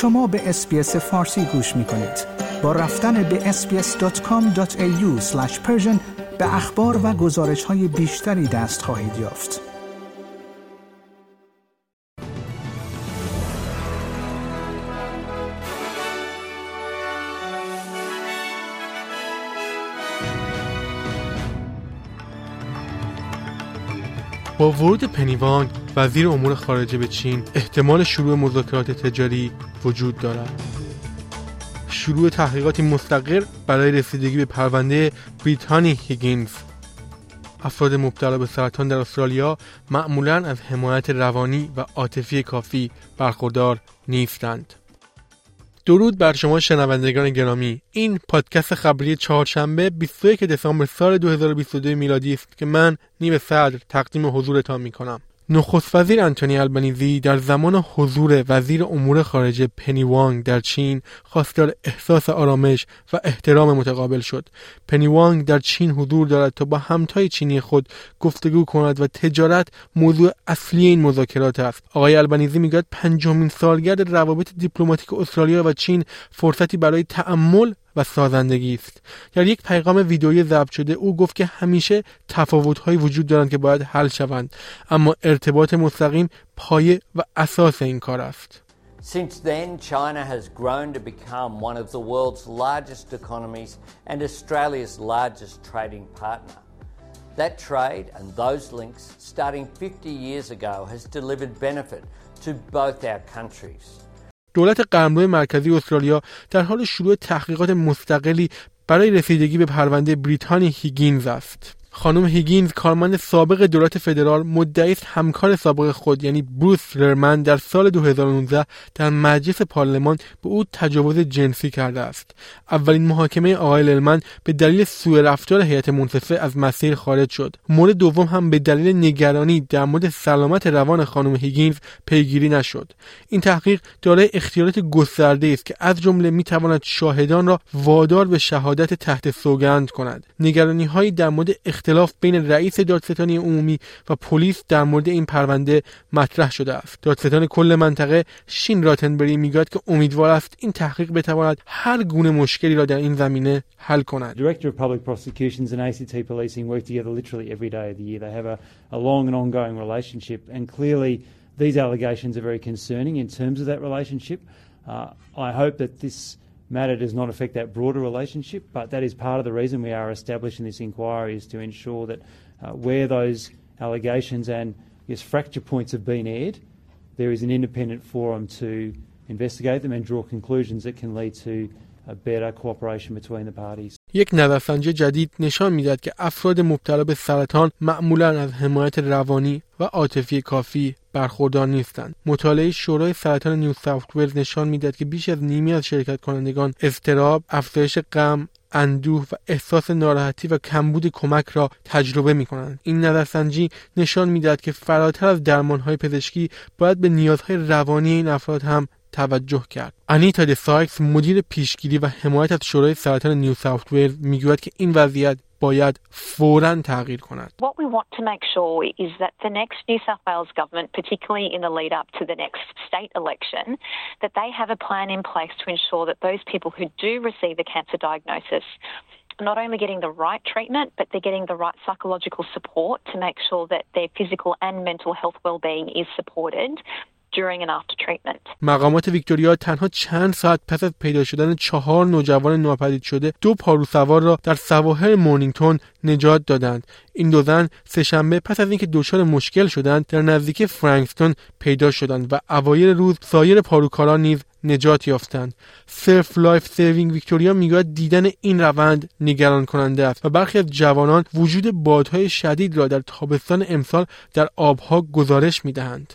شما به اسپیس فارسی گوش می کنید. با رفتن به sbs.com.au به اخبار و گزارش های بیشتری دست خواهید یافت. با ورود پنیوانگ وزیر امور خارجه به چین احتمال شروع مذاکرات تجاری وجود دارد. شروع تحقیقاتی مستقر برای رسیدگی به پرونده بریتانی هیگینز. افراد مبتلا به سرطان در استرالیا معمولا از حمایت روانی و عاطفی کافی برخوردار نیستند. درود بر شما شنوندگان گرامی. این پادکست خبری چهارشنبه 21 دسامبر سال 2022 میلادی است که من نیو صدر تقدیم حضورتان می کنم نخست وزیر انتونی البنیزی در زمان حضور وزیر امور خارجه پنی وانگ در چین خواستار احساس آرامش و احترام متقابل شد. پنی وانگ در چین حضور دارد تا با همتای چینی خود گفتگو کند و تجارت موضوع اصلی این مذاکرات است. آقای البنیزی می‌گوید پنجمین سالگرد روابط دیپلماتیک استرالیا و چین فرصتی برای تأمل و سازندگی است در یک پیغام ویدئویی ضبط شده او گفت که همیشه تفاوت‌هایی وجود دارند که باید حل شوند اما ارتباط مستقیم پایه و اساس این کار است Since then, China has grown to become one of the world's largest economies and Australia's largest trading partner. That trade and those links, starting 50 years ago, has delivered benefit to both our countries. دولت قلمرو مرکزی استرالیا در حال شروع تحقیقات مستقلی برای رسیدگی به پرونده بریتانی هیگینز است. خانم هیگینز کارمند سابق دولت فدرال مدعی است همکار سابق خود یعنی بروس لرمن در سال 2019 در مجلس پارلمان به او تجاوز جنسی کرده است. اولین محاکمه آقای لرمن به دلیل سوء رفتار هیئت منصفه از مسیر خارج شد. مورد دوم هم به دلیل نگرانی در مورد سلامت روان خانم هیگینز پیگیری نشد. این تحقیق دارای اختیارات گسترده است که از جمله می‌تواند شاهدان را وادار به شهادت تحت سوگند کند. نگرانی هایی در مورد اختلاف بین رئیس دادستانی عمومی و پلیس در مورد این پرونده مطرح شده است دادستان کل منطقه شین راتنبری می‌گوید که امیدوار است این تحقیق بتواند هر گونه مشکلی را در این زمینه حل کند these allegations are very concerning in terms of that relationship. Uh, I hope that this matter does not affect that broader relationship, but that is part of the reason we are establishing this inquiry is to ensure that uh, where those allegations and yes, fracture points have been aired, there is an independent forum to investigate them and draw conclusions that can lead to a better cooperation between the parties. یک نظرسنجی جدید نشان می‌داد که افراد مبتلا به سرطان معمولا از حمایت روانی و عاطفی کافی برخوردار نیستند. مطالعه شورای سرطان نیو ساوت ولز نشان می‌داد که بیش از نیمی از شرکت کنندگان اضطراب، افزایش غم، اندوه و احساس ناراحتی و کمبود کمک را تجربه می کنند. این نظرسنجی نشان می‌داد که فراتر از درمانهای پزشکی باید به نیازهای روانی این افراد هم توجه کرد. انیتا دسایکس مدیر پیشگیری و حمایت از شورای سرطان نیو ساوت ولز می‌گوید که این وضعیت باید فورا تغییر کند. What we want to make sure is that the next New South Wales government, particularly in the lead up to the next state election, that they have a plan in place to ensure that those people who do receive a cancer diagnosis not only getting the right treatment, but they're getting the right psychological support to make sure that their physical and mental health well-being is supported during and after treatment. مقامات ویکتوریا تنها چند ساعت پس از پیدا شدن چهار نوجوان ناپدید شده دو پارو سوار را در سواحل مورنینگتون نجات دادند. این دو زن سهشنبه پس از اینکه دچار مشکل شدند در نزدیکی فرانکستون پیدا شدند و اوایل روز سایر پاروکاران نیز نجات یافتند. Surf Life Saving Victoria می‌گوید دیدن این روند نگران کننده است و برخی از جوانان وجود بادهای شدید را در تابستان امسال در آبها گزارش می‌دهند.